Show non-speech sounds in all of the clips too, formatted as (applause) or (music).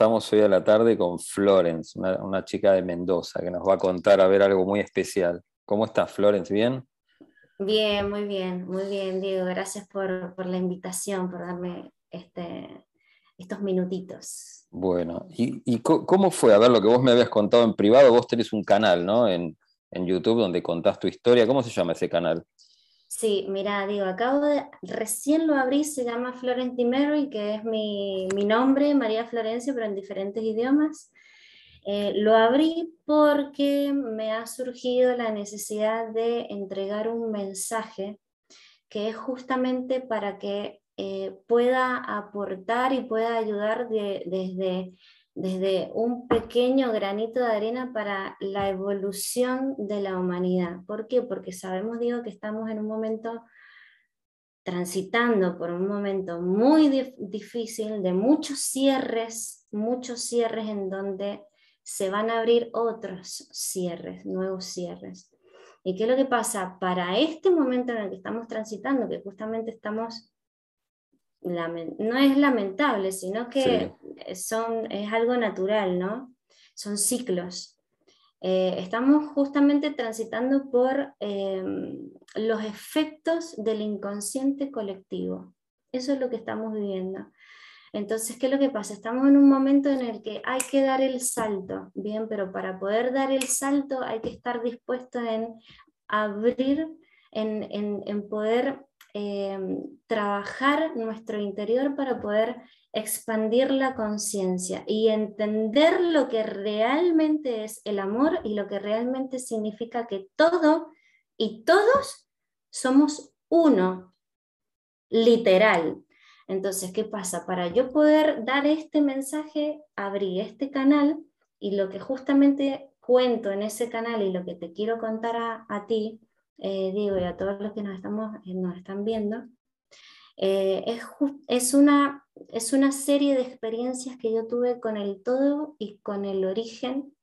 Estamos hoy a la tarde con Florence, una, chica de Mendoza, que nos va a contar a ver algo muy especial. ¿Cómo estás, Florence? ¿Bien? Bien, muy bien, muy bien, Diego. Gracias por, la invitación, por darme este, estos minutitos. Bueno, ¿y, cómo fue? A ver, lo que vos me habías contado en privado, vos tenés un canal, ¿no? En, en YouTube donde contás tu historia. ¿Cómo se llama ese canal? Sí, mira, digo, acabo de, recién lo abrí, se llama Florence Mary, que es mi, nombre, María Florencia, pero en diferentes idiomas. Eh, lo abrí porque me ha surgido la necesidad de entregar un mensaje que es justamente para que eh, pueda aportar y pueda ayudar desde desde un pequeño granito de arena para la evolución de la humanidad. ¿Por qué? Porque sabemos, digo, que estamos en un momento transitando por un momento muy difícil, de muchos cierres, muchos cierres en donde se van a abrir otros cierres, nuevos cierres. ¿Y qué es lo que pasa? Para este momento en el que estamos transitando, que justamente estamos no es lamentable, sino que son, es algo natural, ¿no? Son ciclos. Eh, estamos justamente transitando por em, los efectos del inconsciente colectivo. Eso es lo que estamos viviendo. Entonces, ¿qué es lo que pasa? Estamos en un momento en el que hay que dar el salto, bien, pero para poder dar el salto hay que estar dispuesto en abrir, en, en, en poder Em, trabajar nuestro interior para poder expandir la conciencia y entender lo que realmente es el amor y lo que realmente significa que todo y todos somos uno, literal. Entonces, ¿qué pasa? Para yo poder dar este mensaje, abrí este canal y lo que justamente cuento en ese canal y lo que te quiero contar a, a ti eh, digo, y a todos los que nos, estamos, eh, nos están viendo, eh, es, es, una, es una serie de experiencias que yo tuve con el todo y con el origen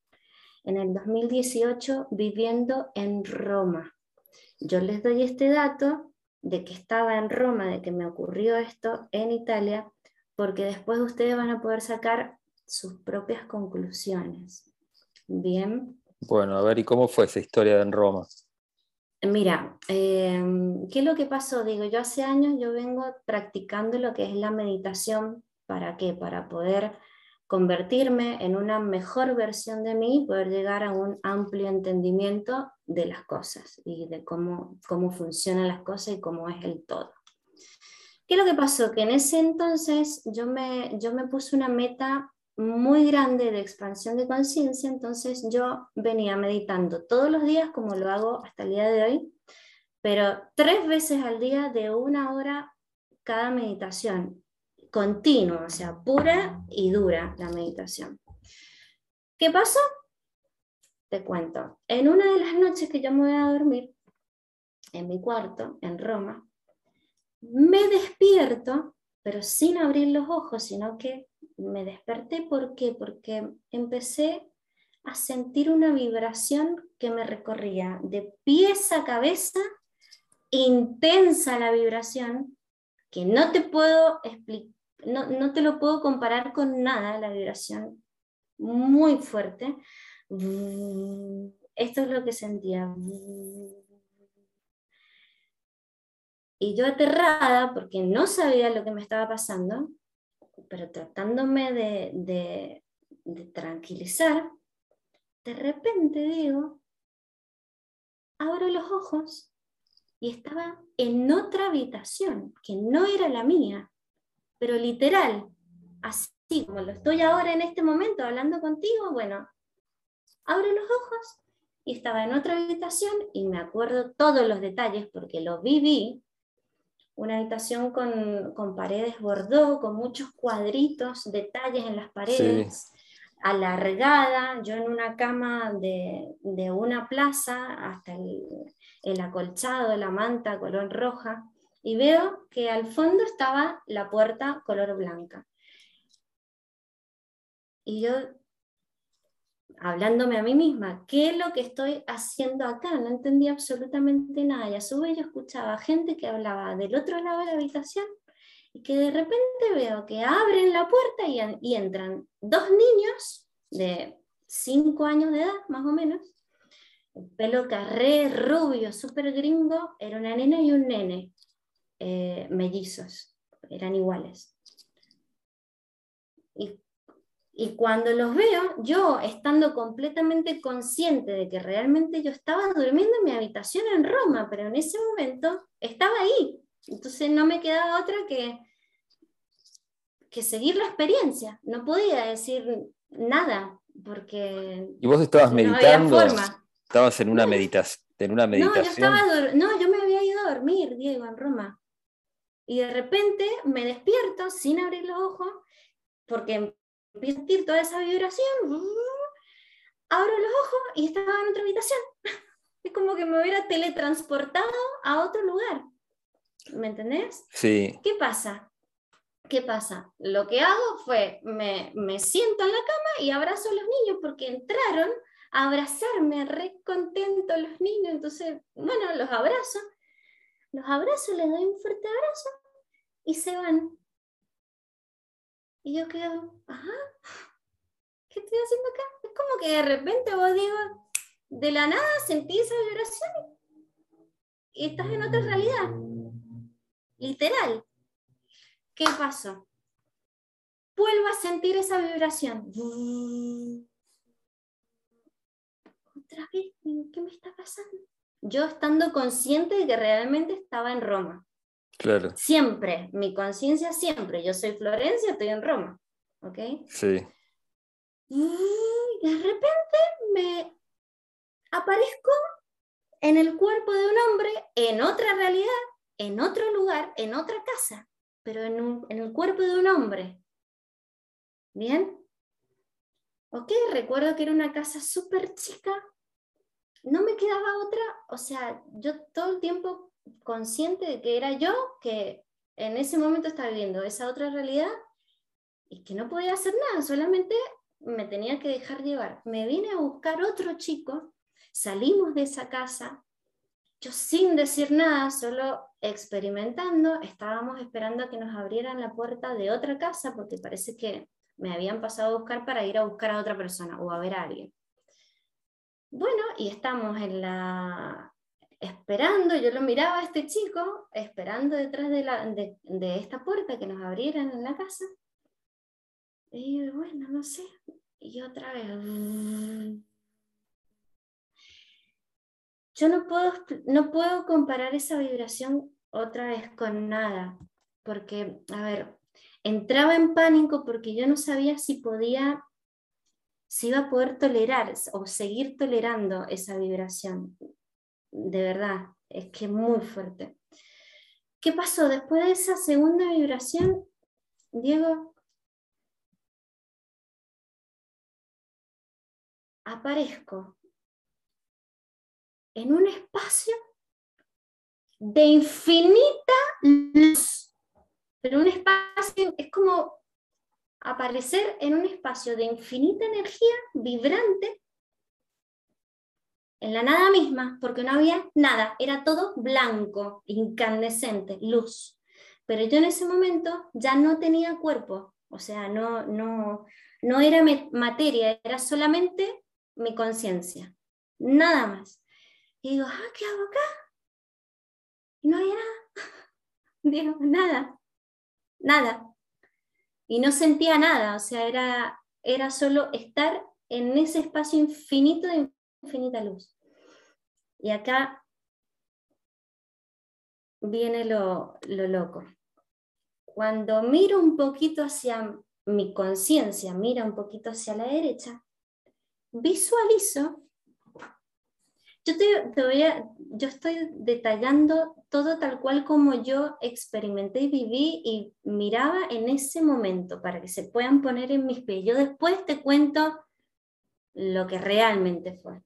en el 2018 viviendo en Roma. Yo les doy este dato de que estaba en Roma, de que me ocurrió esto en Italia, porque después ustedes van a poder sacar sus propias conclusiones. Bien. Bueno, a ver, ¿y cómo fue esa historia en Roma? Mira, em, ¿qué es lo que pasó? Digo, yo hace años yo vengo practicando lo que es la meditación. ¿Para qué? Para poder convertirme en una mejor versión de mí, poder llegar a un amplio entendimiento de las cosas y de cómo, cómo funcionan las cosas y cómo es el todo. ¿Qué es lo que pasó? Que en ese entonces yo me, yo me puse una meta muy grande de expansión de conciencia, entonces yo venía meditando todos los días como lo hago hasta el día de hoy, pero tres veces al día de una hora cada meditación, continua, o sea, pura y dura la meditación. ¿Qué pasó? Te cuento. En una de las noches que yo me voy a dormir, en mi cuarto, en Roma, me despierto, pero sin abrir los ojos, sino que me desperté, ¿por qué? Porque empecé a sentir una vibración que me recorría de pies a cabeza, intensa la vibración, que no te puedo explicar, no, no te lo puedo comparar con nada, la vibración muy fuerte. Esto es lo que sentía. Y yo aterrada, porque no sabía lo que me estaba pasando, pero tratándome de, tranquilizar, de repente digo, abro los ojos y estaba en otra habitación que no era la mía, pero literal, así como lo estoy ahora en este momento hablando contigo, bueno, abro los ojos y estaba en otra habitación y me acuerdo todos los detalles porque lo viví una habitación con, paredes bordó, con muchos cuadritos, detalles en las paredes, alargada, yo en una cama de, una plaza hasta el, el, acolchado, la manta color roja, y veo que al fondo estaba la puerta color blanca. Y yo hablándome a mí misma, ¿qué es lo que estoy haciendo acá? No entendía absolutamente nada. Y a su vez yo escuchaba gente que hablaba del otro lado de la habitación y que de repente veo que abren la puerta y, y entran dos niños de 5 años de edad, más o menos, el pelo carré, rubio, súper gringo, era una nena y un nene, eh, mellizos, eran iguales. Y, y, cuando los veo, yo estando completamente consciente de que realmente yo estaba durmiendo en mi habitación en Roma, pero en ese momento estaba ahí. Entonces no me quedaba otra que, que seguir la experiencia. No podía decir nada, porque... ¿Y vos estabas meditando? Estabas en una, meditación en una meditación. No yo, me había ido a dormir, Diego, en Roma. Y de repente me despierto sin abrir los ojos, porque empiezo a sentir toda esa vibración. Abro los ojos y estaba en otra habitación. (laughs) Es como que me hubiera teletransportado a otro lugar. ¿Me entendés? Sí. ¿Qué pasa? ¿Qué pasa? Lo que hago fue, me, me siento en la cama y abrazo a los niños porque entraron abrazarme, re contento los niños, entonces, bueno, los abrazo, los abrazo, les doy un fuerte abrazo y se van. Y yo quedo, ajá, ¿qué estoy haciendo acá? Es como que de repente vos digo, de la nada sentí esa vibración y estás en otra realidad. Literal. ¿Qué pasó? Vuelvo a sentir esa vibración otra vez, ¿qué me está pasando? Yo estando consciente de que realmente estaba en Roma. Claro. Siempre, mi conciencia siempre. Yo soy Florencia, estoy en Roma. ¿Ok? Sí. Y de repente me aparezco en el cuerpo de un hombre, en otra realidad, en otro lugar, en otra casa, pero en, en el cuerpo de un hombre. ¿Bien? Ok, recuerdo que era una casa súper chica, no me quedaba otra, o sea, yo todo el tiempo consciente de que era yo que en ese momento estaba viviendo esa otra realidad y que no podía hacer nada, solamente me tenía que dejar llevar. Me vine a buscar otro chico, salimos de esa casa, yo sin decir nada, solo experimentando, estábamos esperando a que nos abrieran la puerta de otra casa porque parece que me habían pasado a buscar para ir a buscar a otra persona o a ver a alguien. Bueno, y estamos en la esperando, yo lo miraba a este chico, esperando detrás de, la, de, esta puerta que nos abrieran en la casa. Y bueno, no sé, y otra vez. Yo no puedo, no puedo comparar esa vibración otra vez con nada, porque, a ver, entraba en pánico porque yo no sabía si podía si iba a poder tolerar o seguir tolerando esa vibración. De verdad, es que muy fuerte. ¿Qué pasó después de esa segunda vibración, Diego? Aparezco en un espacio de infinita luz, pero un espacio, es como aparecer en un espacio de infinita energía vibrante en la nada misma, porque no había nada, era todo blanco, incandescente, luz. Pero yo en ese momento ya no tenía cuerpo, o sea, no, no, no era materia, era solamente mi conciencia, nada más. Y digo, ah, ¿qué hago acá? Y no había nada. (laughs) Digo, nada, nada y no sentía nada, o sea, era, era solo estar en ese espacio infinito de infinita luz. Y acá viene lo, lo loco. Cuando miro un poquito hacia mi conciencia, mira un poquito hacia la derecha, visualizo yo, te, voy a, yo estoy detallando todo tal cual como yo experimenté y viví y miraba en ese momento para que se puedan poner en mis pies. Yo después te cuento lo que realmente fue.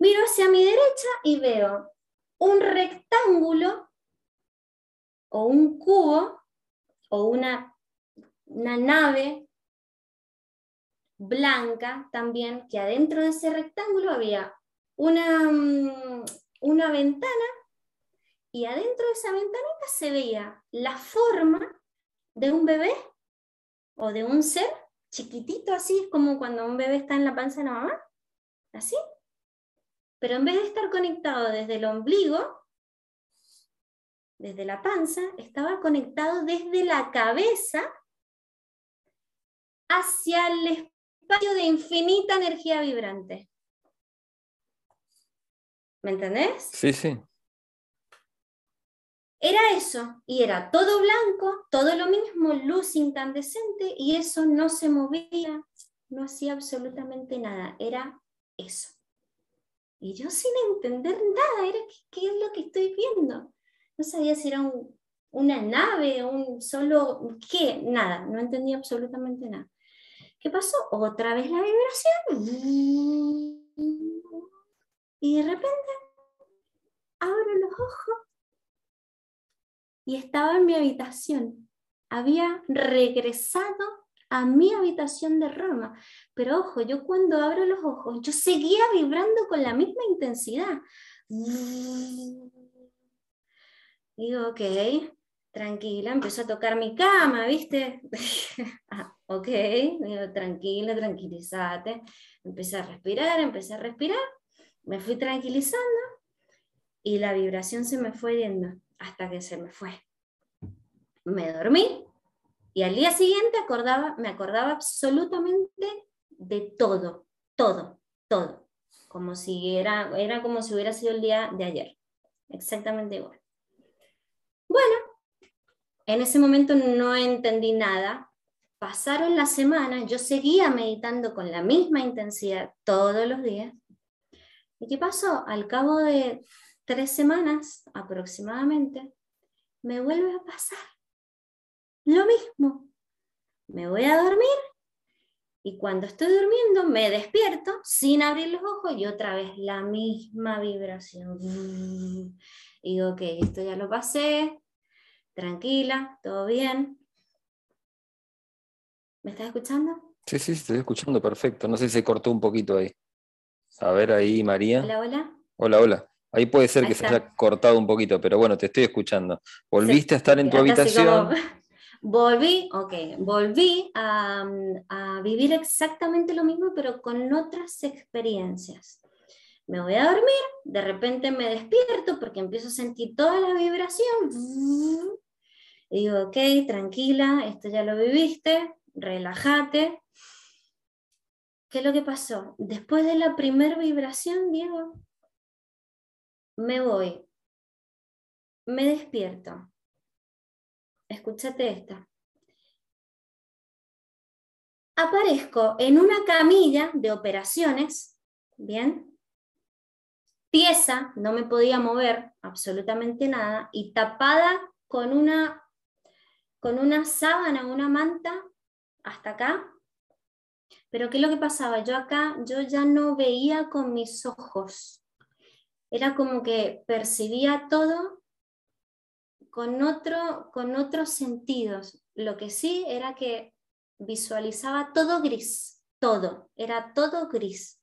Miro hacia mi derecha y veo un rectángulo o un cubo o una, una nave blanca también, que adentro de ese rectángulo había una, mm, una ventana y adentro de esa ventanita se veía la forma de un bebé o de un ser chiquitito, así como cuando un bebé está en la panza de la mamá, así. Pero en vez de estar conectado desde el ombligo, desde la panza, estaba conectado desde la cabeza hacia el espacio de infinita energía vibrante. ¿Me entendés? Sí, sí. Era eso, y era todo blanco, todo lo mismo, luz incandescente, y eso no se movía, no hacía absolutamente nada, era eso. Y yo sin entender nada, era qué, es lo que estoy viendo. No sabía si era una nave, un solo, qué, nada, no entendía absolutamente nada. ¿Qué pasó? Otra vez la vibración. Y de repente abro los ojos y estaba en mi habitación. Había regresado a mi habitación de Roma. Pero ojo, yo cuando abro los ojos, yo seguía vibrando con la misma intensidad. Digo, ok, tranquila, empezó a tocar mi cama, ¿viste? (laughs) ah, ok, digo, tranquila, tranquilízate. Empecé a respirar, empecé a respirar, me fui tranquilizando y la vibración se me fue yendo hasta que se me fue. Me dormí y al día siguiente me acordaba absolutamente de todo, todo, todo. Como si era, era como si hubiera sido el día de ayer. Exactamente igual. Bueno, en ese momento no entendí nada. Pasaron las semanas, yo seguía meditando con la misma intensidad todos los días. ¿Y qué pasó? Al cabo de tres semanas aproximadamente, me vuelve a pasar lo mismo. Me voy a dormir y cuando estoy durmiendo me despierto sin abrir los ojos y otra vez la misma vibración. Y digo, ok, esto ya lo pasé, tranquila, todo bien. ¿Me estás escuchando? Sí, sí, estoy escuchando perfecto. No sé si se cortó un poquito ahí. A ver ahí, María. Hola, hola. Hola, hola. Ahí puede ser que se haya cortado un poquito, pero bueno, te estoy escuchando. ¿Volviste a estar en tu habitación? (laughs) Volví, ok, volví a, a, vivir exactamente lo mismo, pero con otras experiencias. Me voy a dormir, de repente me despierto porque empiezo a sentir toda la vibración. Y digo, ok, tranquila, esto ya lo viviste, relájate. ¿Qué es lo que pasó? Después de la primera vibración, Diego, me voy, me despierto. Escúchate esta. Aparezco en una camilla de operaciones, ¿bien? Pieza, no me podía mover absolutamente nada, y tapada con una, con una sábana, una manta, hasta acá. Pero ¿qué es lo que pasaba? Yo acá, yo ya no veía con mis ojos, era como que percibía todo con, otro, con otros sentidos. Lo que sí era que visualizaba todo gris, todo, era todo gris.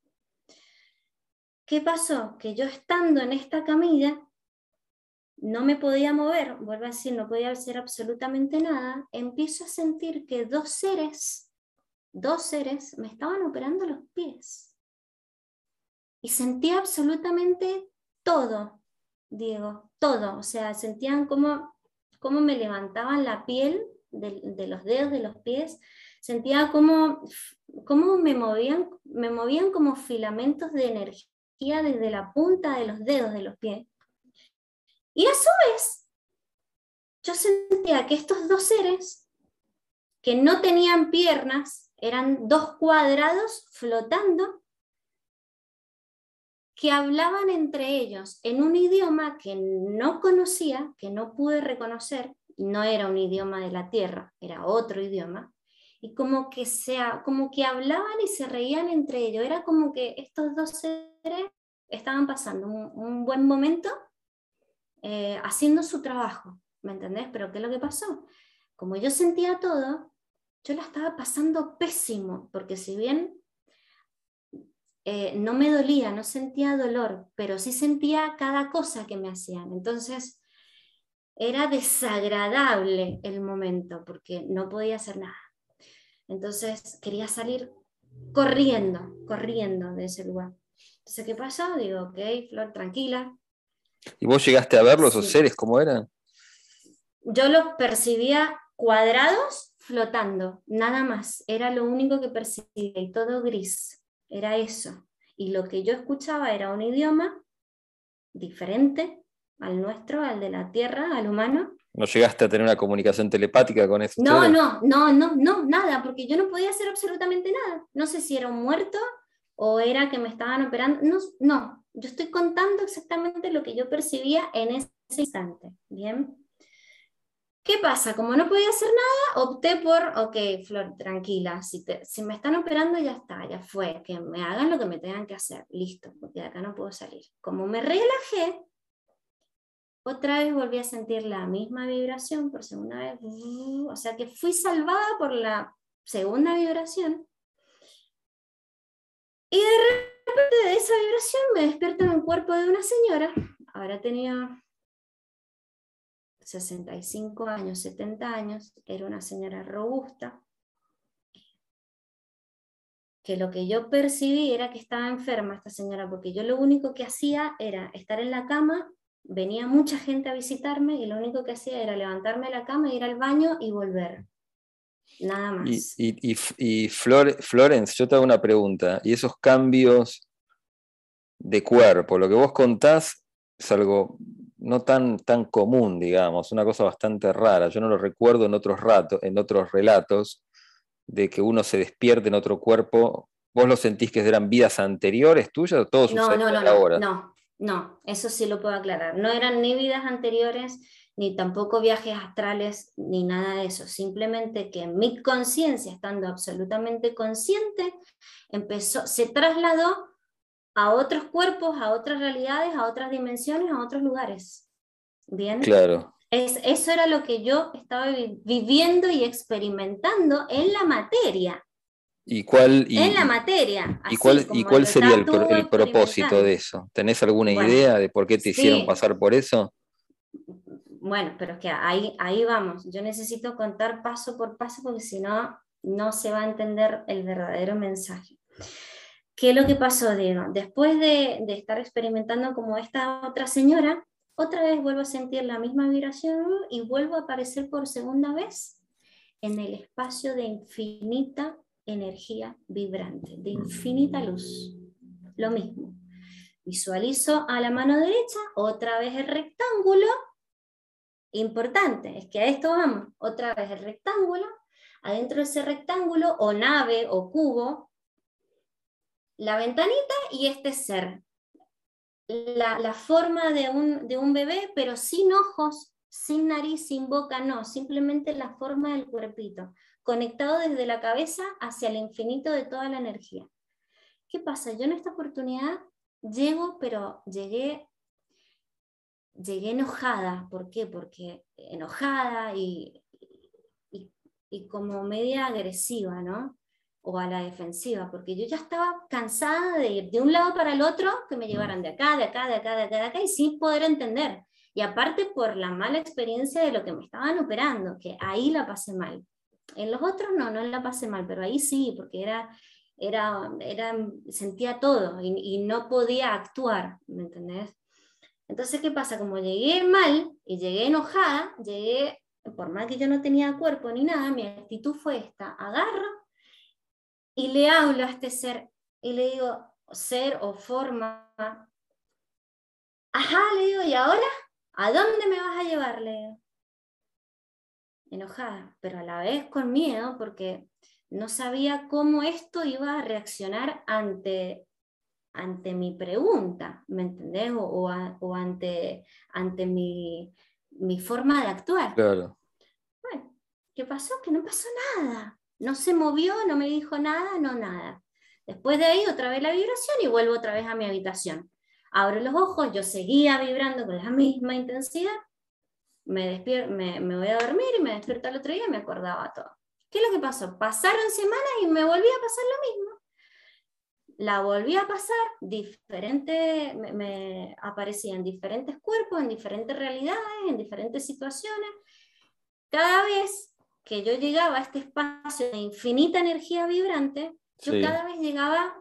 ¿Qué pasó? Que yo estando en esta camilla, no me podía mover, vuelvo a decir, no podía hacer absolutamente nada, empiezo a sentir que dos seres, dos seres me estaban operando los pies. Y sentía absolutamente todo, Diego, todo. O sea, sentían como me levantaban la piel de, los dedos de los pies, sentía como me, movían, me movían como filamentos de energía desde la punta de los dedos de los pies. Y a su vez, yo sentía que estos dos seres, que no tenían piernas, eran dos cuadrados flotando que hablaban entre ellos en un idioma que no conocía, que no pude reconocer, no era un idioma de la tierra, era otro idioma, y como que, sea, como que hablaban y se reían entre ellos, era como que estos dos seres estaban pasando un, buen momento eh, haciendo su trabajo, ¿me entendés? Pero ¿qué es lo que pasó? Como yo sentía todo, yo la estaba pasando pésimo, porque si bien eh, no me dolía, no sentía dolor, pero sí sentía cada cosa que me hacían. Entonces, era desagradable el momento porque no podía hacer nada. Entonces quería salir corriendo, corriendo de ese lugar. Entonces, ¿qué pasó? Digo, ok, Flor, tranquila. ¿Y vos llegaste a verlos, esos seres, cómo eran? Yo los percibía cuadrados flotando, nada más. Era lo único que percibía y todo gris. Era eso. Y lo que yo escuchaba era un idioma diferente al nuestro, al de la Tierra, al humano. ¿No llegaste a tener una comunicación telepática con eso? No, no, no, no, no, nada, porque yo no podía hacer absolutamente nada. No sé si era un muerto o era que me estaban operando. No, no, yo estoy contando exactamente lo que yo percibía en ese instante. Bien. ¿Qué pasa? Como no podía hacer nada, opté por, ok, Flor, tranquila, si, me están operando ya está, ya fue, que me hagan lo que me tengan que hacer, listo, porque de acá no puedo salir. Como me relajé, otra vez volví a sentir la misma vibración por segunda vez, o sea que fui salvada por la segunda vibración. Y de repente de esa vibración me despierto en el cuerpo de una señora, ahora tenía 65 años, 70 años, era una señora robusta, que lo que yo percibí era que estaba enferma esta señora, porque yo lo único que hacía era estar en la cama, venía mucha gente a visitarme y lo único que hacía era levantarme de la cama, ir al baño y volver. Nada más. Y, y, Florence, yo te hago una pregunta, y esos cambios de cuerpo, lo que vos contás es algo no tan, tan común, digamos, una cosa bastante rara. Yo no lo recuerdo en otros, ratos, en otros relatos de que uno se despierte en otro cuerpo. ¿Vos lo sentís que eran vidas anteriores tuyas o todos no, no, no, ahora? No, no, eso sí lo puedo aclarar. No eran ni vidas anteriores, ni tampoco viajes astrales, ni nada de eso. Simplemente que mi conciencia, estando absolutamente consciente, empezó, se trasladó a otros cuerpos, a otras realidades, a otras dimensiones, a otros lugares. ¿Bien? Claro. Es, eso era lo que yo estaba viviendo y experimentando en la materia. ¿Y cuál, en la materia. ¿Y cuál, y cuál sería el, propósito de eso? ¿Tenés alguna idea de por qué te hicieron pasar por eso? Bueno, pero es que ahí, ahí vamos. Yo necesito contar paso por paso porque si no, no se va a entender el verdadero mensaje. ¿Qué es lo que pasó, Diego? Después de, estar experimentando como esta otra señora, otra vez vuelvo a sentir la misma vibración y vuelvo a aparecer por segunda vez en el espacio de infinita energía vibrante, de infinita luz. Lo mismo. Visualizo a la mano derecha otra vez el rectángulo. Importante, es que a esto vamos. Otra vez el rectángulo. Adentro de ese rectángulo o nave o cubo la ventanita y este ser. La, forma de un, de un bebé, pero sin ojos, sin nariz, sin boca, no, simplemente la forma del cuerpito, conectado desde la cabeza hacia el infinito de toda la energía. ¿Qué pasa? Yo en esta oportunidad llego, pero llegué, llegué enojada. ¿Por qué? Porque enojada y, y, y como media agresiva, ¿no? O a la defensiva, porque yo ya estaba cansada de ir de un lado para el otro, que me llevaran de acá, de acá, de acá, de acá, de acá, y sin poder entender. Y aparte por la mala experiencia de lo que me estaban operando, que ahí la pasé mal. En los otros no, no la pasé mal, pero ahí sí, porque era, era, era sentía todo y, y no podía actuar, ¿me entendés? Entonces, ¿qué pasa? Como llegué mal y llegué enojada, llegué, por más que yo no tenía cuerpo ni nada, mi actitud fue esta, agarro y le hablo a este ser y le digo, ser o forma. Ajá, le digo, ¿y ahora? ¿A dónde me vas a llevar? Le Enojada, pero a la vez con miedo porque no sabía cómo esto iba a reaccionar ante, ante mi pregunta, ¿me entendés? O, o, ante, ante mi, mi, forma de actuar. Claro. Bueno, ¿qué pasó? Que no pasó nada. No se movió, no me dijo nada, no nada. Después de ahí otra vez la vibración y vuelvo otra vez a mi habitación. Abro los ojos, yo seguía vibrando con la misma intensidad. Me, me, me voy a dormir y me despierto al otro día y me acordaba todo. ¿Qué es lo que pasó? Pasaron semanas y me volví a pasar lo mismo. la volví a pasar, diferente, me, aparecía en diferentes cuerpos, en diferentes realidades, en diferentes situaciones. Cada vez que yo llegaba a este espacio de infinita energía vibrante, yo cada vez llegaba,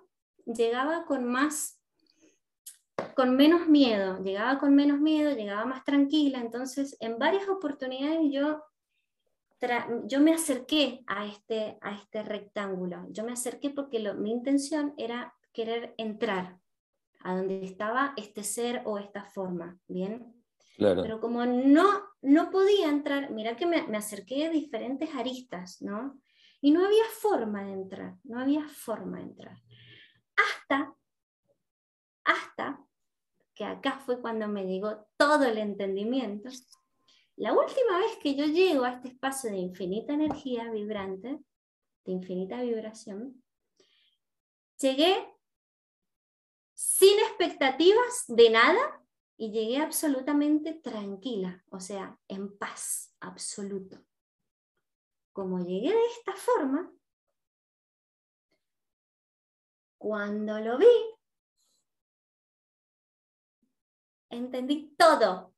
llegaba con más, con menos miedo, llegaba con menos miedo, llegaba más tranquila. Entonces, en varias oportunidades yo yo me acerqué a este, a este rectángulo. Yo me acerqué porque mi intención era querer entrar a donde estaba este ser o esta forma, ¿bien? Pero como no, no podía entrar, mira que me, me acerqué a diferentes aristas, ¿no? Y no había forma de entrar, no había forma de entrar. Hasta, hasta que acá fue cuando me llegó todo el entendimiento la última vez que yo llego a este espacio de infinita energía vibrante, de infinita vibración, llegué sin expectativas de nada y llegué absolutamente tranquila, o sea, en paz absoluto. Como llegué de esta forma, cuando lo vi, entendí todo,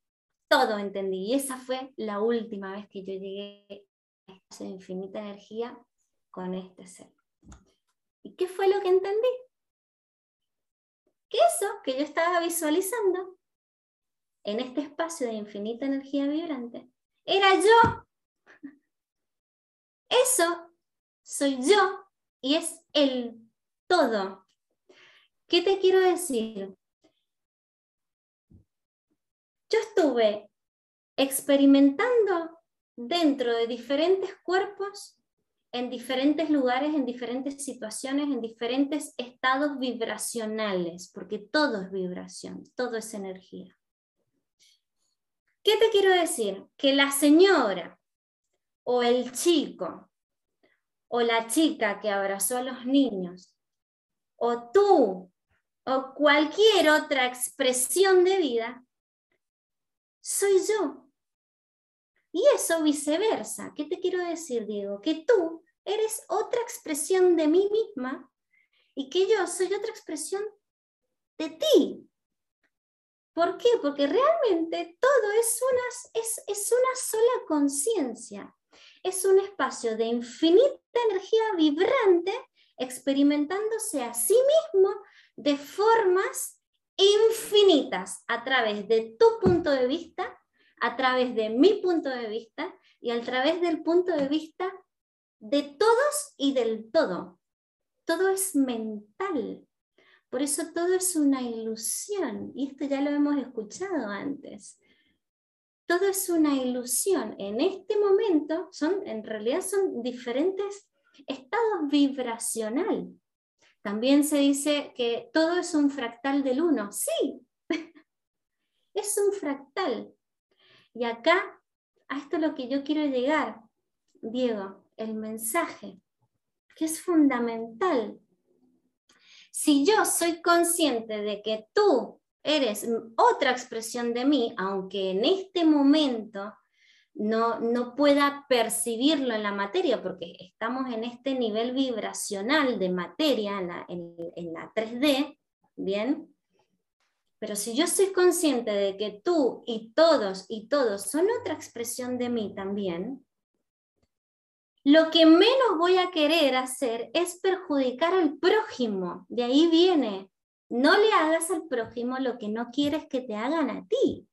todo entendí. Y esa fue la última vez que yo llegué a esta infinita energía con este ser. ¿Y qué fue lo que entendí? Que eso que yo estaba visualizando en este espacio de infinita energía vibrante era yo. Eso soy yo y es el todo. ¿Qué te quiero decir? yo estuve experimentando dentro de diferentes cuerpos, en diferentes lugares, en diferentes situaciones, en diferentes estados vibracionales, porque todo es vibración, todo es energía. ¿Qué te quiero decir? Que la señora o el chico o la chica que abrazó a los niños o tú o cualquier otra expresión de vida soy yo. Y eso viceversa. ¿Qué te quiero decir, Diego? Que tú eres otra expresión de mí misma y que yo soy otra expresión de ti. ¿Por qué? Porque realmente todo es una, es, es una sola conciencia. Es un espacio de infinita energía vibrante experimentándose a sí mismo de formas infinitas a través de tu punto de vista, a través de mi punto de vista y a través del punto de vista de todos y del todo. Todo es mental. Por eso todo es una ilusión. Y esto ya lo hemos escuchado antes. Todo es una ilusión. En este momento son, en realidad son diferentes estados vibracionales. También se dice que todo es un fractal del uno. Sí, (laughs) es un fractal. Y acá, a esto es lo que yo quiero llegar, Diego, el mensaje, que es fundamental. Si yo soy consciente de que tú eres otra expresión de mí, aunque en este momento no, pueda percibirlo en la materia, porque estamos en este nivel vibracional de materia en la, en la 3D, ¿bien? Pero si yo soy consciente de que tú y todos y todos son otra expresión de mí también, lo que menos voy a querer hacer es perjudicar al prójimo. De ahí viene, no le hagas al prójimo lo que no quieres que te hagan a ti.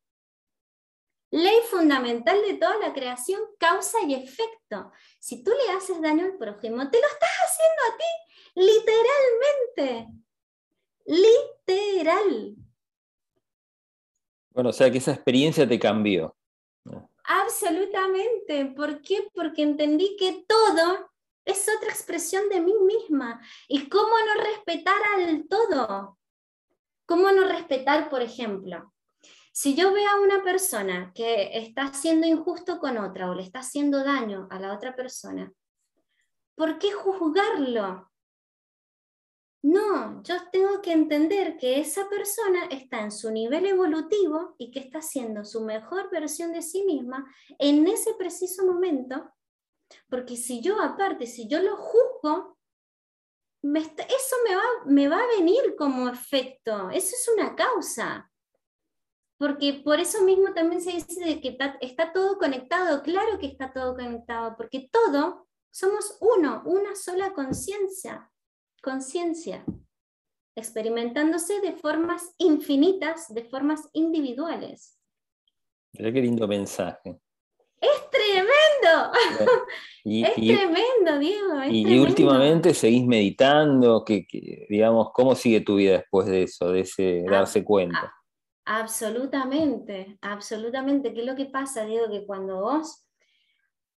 Ley fundamental de toda la creación, causa y efecto. Si tú le haces daño al prójimo, te lo estás haciendo a ti, literalmente. Literal. Bueno, o sea que esa experiencia te cambió. Absolutamente. ¿Por qué? Porque entendí que todo es otra expresión de mí misma. ¿Y cómo no respetar al todo? ¿Cómo no respetar, por ejemplo? Si yo veo a una persona que está siendo injusto con otra o le está haciendo daño a la otra persona, ¿por qué juzgarlo? No, yo tengo que entender que esa persona está en su nivel evolutivo y que está haciendo su mejor versión de sí misma en ese preciso momento, porque si yo aparte, si yo lo juzgo, eso me va, me va a venir como efecto, eso es una causa. Porque por eso mismo también se dice que está todo conectado, claro que está todo conectado, porque todo somos uno, una sola conciencia, conciencia, experimentándose de formas infinitas, de formas individuales. qué lindo mensaje. Es tremendo. (laughs) es tremendo, Diego. y, últimamente seguís meditando, que, digamos, ¿cómo sigue tu vida después de eso, de ese darse cuenta? absolutamente, absolutamente. ¿Qué es lo que pasa, Diego? Que cuando vos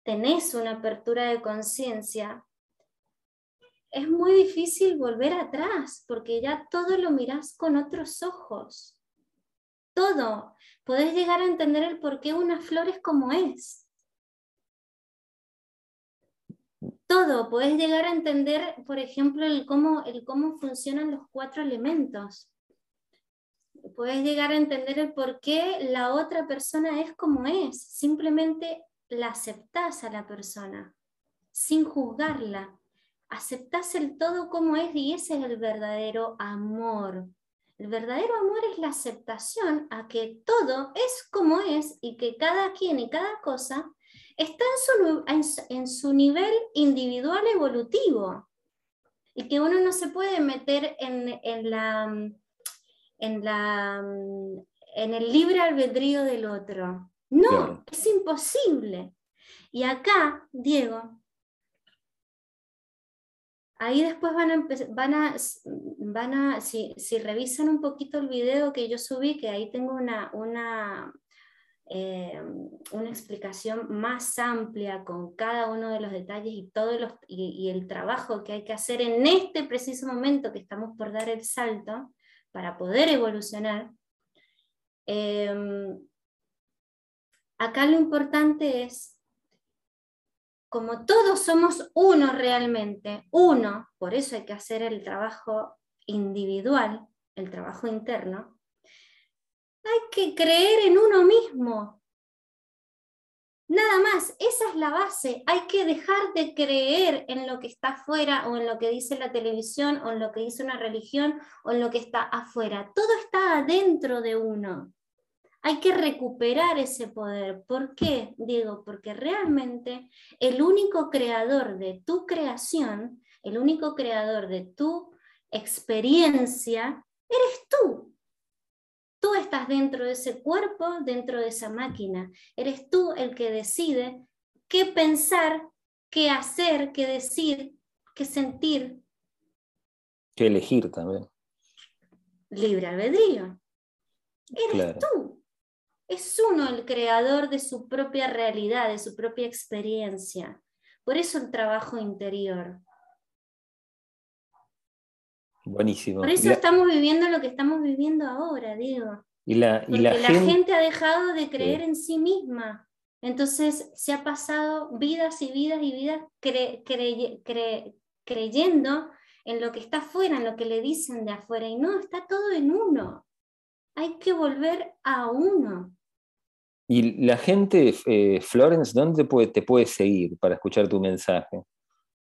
tenés una apertura de conciencia, es muy difícil volver atrás porque ya todo lo mirás con otros ojos. Todo. Podés llegar a entender el por qué una flor es como es. Todo. Podés llegar a entender, por ejemplo, el cómo, el cómo funcionan los cuatro elementos. Puedes llegar a entender el por qué la otra persona es como es. Simplemente la aceptás a la persona, sin juzgarla. Aceptás el todo como es y ese es el verdadero amor. El verdadero amor es la aceptación a que todo es como es y que cada quien y cada cosa está en su, en su nivel individual evolutivo y que uno no se puede meter en, en, la, en, la, en el libre albedrío del otro. No, es imposible. Y acá, Diego, ahí después van a van a, van a si, revisan un poquito el video que yo subí, que ahí tengo una, una, eh, una explicación más amplia con cada uno de los detalles y, todos los, y, el trabajo que hay que hacer en este preciso momento que estamos por dar el salto para poder evolucionar. Eh, Acá lo importante es, como todos somos uno realmente, uno, por eso hay que hacer el trabajo individual, el trabajo interno, hay que creer en uno mismo. Nada más, esa es la base. Hay que dejar de creer en lo que está afuera o en lo que dice la televisión o en lo que dice una religión o en lo que está afuera. Todo está adentro de uno. Hay que recuperar ese poder. ¿Por qué, Diego? Porque realmente el único creador de tu creación, el único creador de tu experiencia, eres tú. Tú estás dentro de ese cuerpo, dentro de esa máquina. Eres tú el que decide qué pensar, qué hacer, qué decir, qué sentir. Qué elegir también. Libre albedrío. Eres tú es uno el creador de su propia realidad, de su propia experiencia. Por eso el trabajo interior. Buenísimo. Por eso estamos viviendo lo que estamos viviendo ahora, digo. Y la, Porque la, gente... ha dejado de creer en sí misma. Entonces se ha pasado vidas y vidas y vidas creyendo en lo que está afuera, en lo que le dicen de afuera. Y no, está todo en uno. Hay que volver a uno. Y la gente, eh, Florence, ¿dónde te puede seguir para escuchar tu mensaje?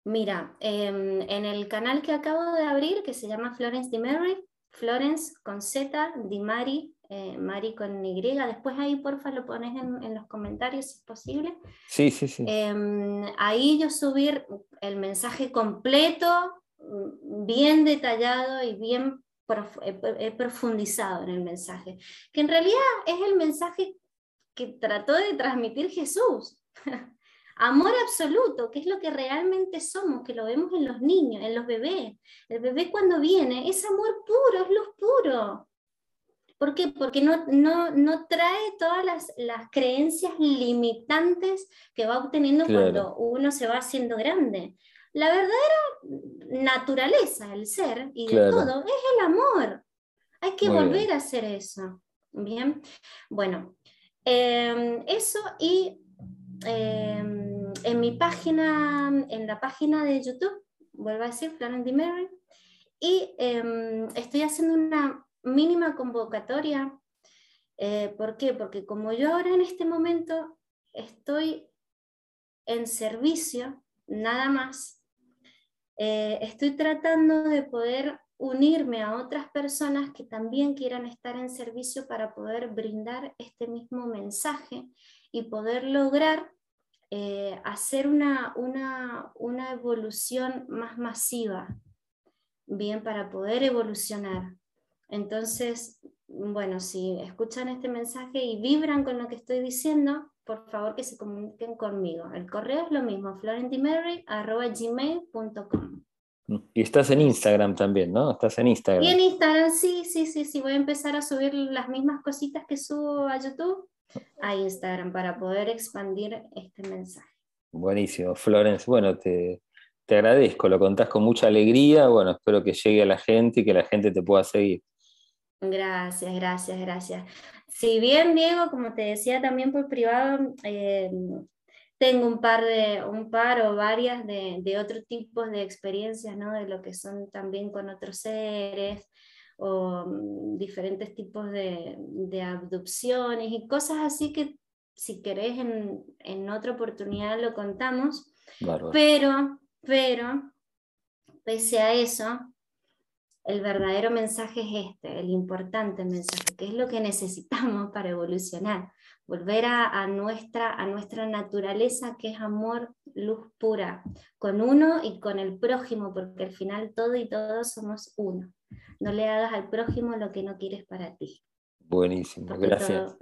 Mira, em, en el canal que acabo de abrir, que se llama Florence Di Mary, Florence con Z, Di Mari, eh, Mari con Y, después ahí porfa lo pones en, los comentarios si es posible. Sí, sí, sí. Em, ahí yo subir el mensaje completo, mm, bien detallado y bien profundizado en el mensaje, que en realidad es el mensaje que trató de transmitir Jesús. (laughs) Amor absoluto, que es lo que realmente somos, que lo vemos en los niños, en los bebés. El bebé cuando viene es amor puro, es luz puro. ¿Por qué? Porque no, no, no trae todas las, las, creencias limitantes que va obteniendo cuando uno se va haciendo grande. La verdadera naturaleza del ser y de todo es el amor. Hay que volver a hacer eso. Bien, bueno, Em, eso y em, en mi página, en la página de YouTube, vuelvo a decir, Florence Mary, y em, estoy haciendo una mínima convocatoria. Eh, ¿Por qué? Porque como yo ahora en este momento estoy en servicio, nada más, eh, estoy tratando de poder unirme a otras personas que también quieran estar en servicio para poder brindar este mismo mensaje y poder lograr eh, hacer una, una, una evolución más masiva, bien, para poder evolucionar. Entonces, bueno, si escuchan este mensaje y vibran con lo que estoy diciendo, por favor que se comuniquen conmigo. El correo es lo mismo, florentimerry.gmail.com. Y estás en Instagram también, ¿no? Estás en Instagram. Y en Instagram, sí, sí, sí, sí. Voy a empezar a subir las mismas cositas que subo a YouTube a Instagram para poder expandir este mensaje. Buenísimo, Florence. Bueno, te, te agradezco, lo contás con mucha alegría. Bueno, espero que llegue a la gente y que la gente te pueda seguir. Gracias, gracias, gracias. Si bien, Diego, como te decía también por privado, eh, tengo un par, de, un par o varias de, de otro tipo de experiencias, ¿no? de lo que son también con otros seres o mm, diferentes tipos de, de abducciones y cosas así que si querés en, en otra oportunidad lo contamos. Pero, pero, pese a eso, el verdadero mensaje es este, el importante mensaje, que es lo que necesitamos para evolucionar, volver a, nuestra, a nuestra naturaleza que es amor, luz pura, con uno y con el prójimo, porque al final todo y todos somos uno. No le hagas al prójimo lo que no quieres para ti. Buenísimo, gracias.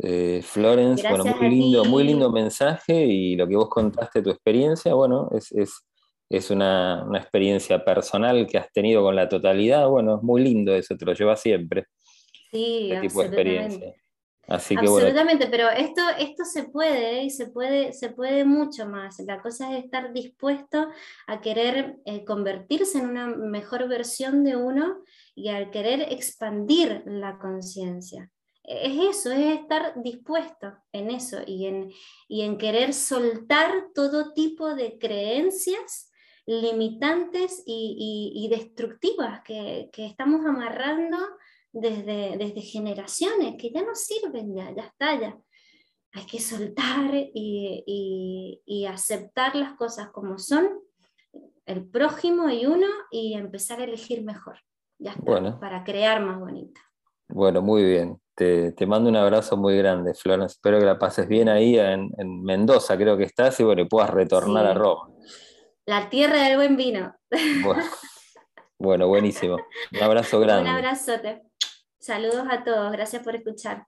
Eh, Florence, bueno, muy lindo, muy lindo mensaje y lo que vos contaste, tu experiencia, bueno, es, es es una, experiencia personal que has tenido con la totalidad, bueno, es muy lindo eso, te lo llevas siempre. Sí, este tipo de experiencia. Que, absolutamente, pero esto, esto se puede y se puede, se puede mucho más. La cosa es estar dispuesto a querer eh, convertirse en una mejor versión de uno y al querer expandir la conciencia. Es eso, es estar dispuesto en eso y en, y en querer soltar todo tipo de creencias limitantes y, destructivas que, estamos amarrando desde, desde generaciones, que ya no sirven, ya, ya está, ya. Hay que soltar y, aceptar las cosas como son, el prójimo y uno, y empezar a elegir mejor, ya está, para crear más bonito. Bueno, muy bien. Te, mando un abrazo muy grande, Florence. Espero que la pases bien ahí en, Mendoza, creo que estás, y bueno, puedas retornar a Roma. La tierra del buen vino. Bueno, buenísimo. Un abrazo (laughs) grande. Un abrazote. Saludos a todos. Gracias por escuchar.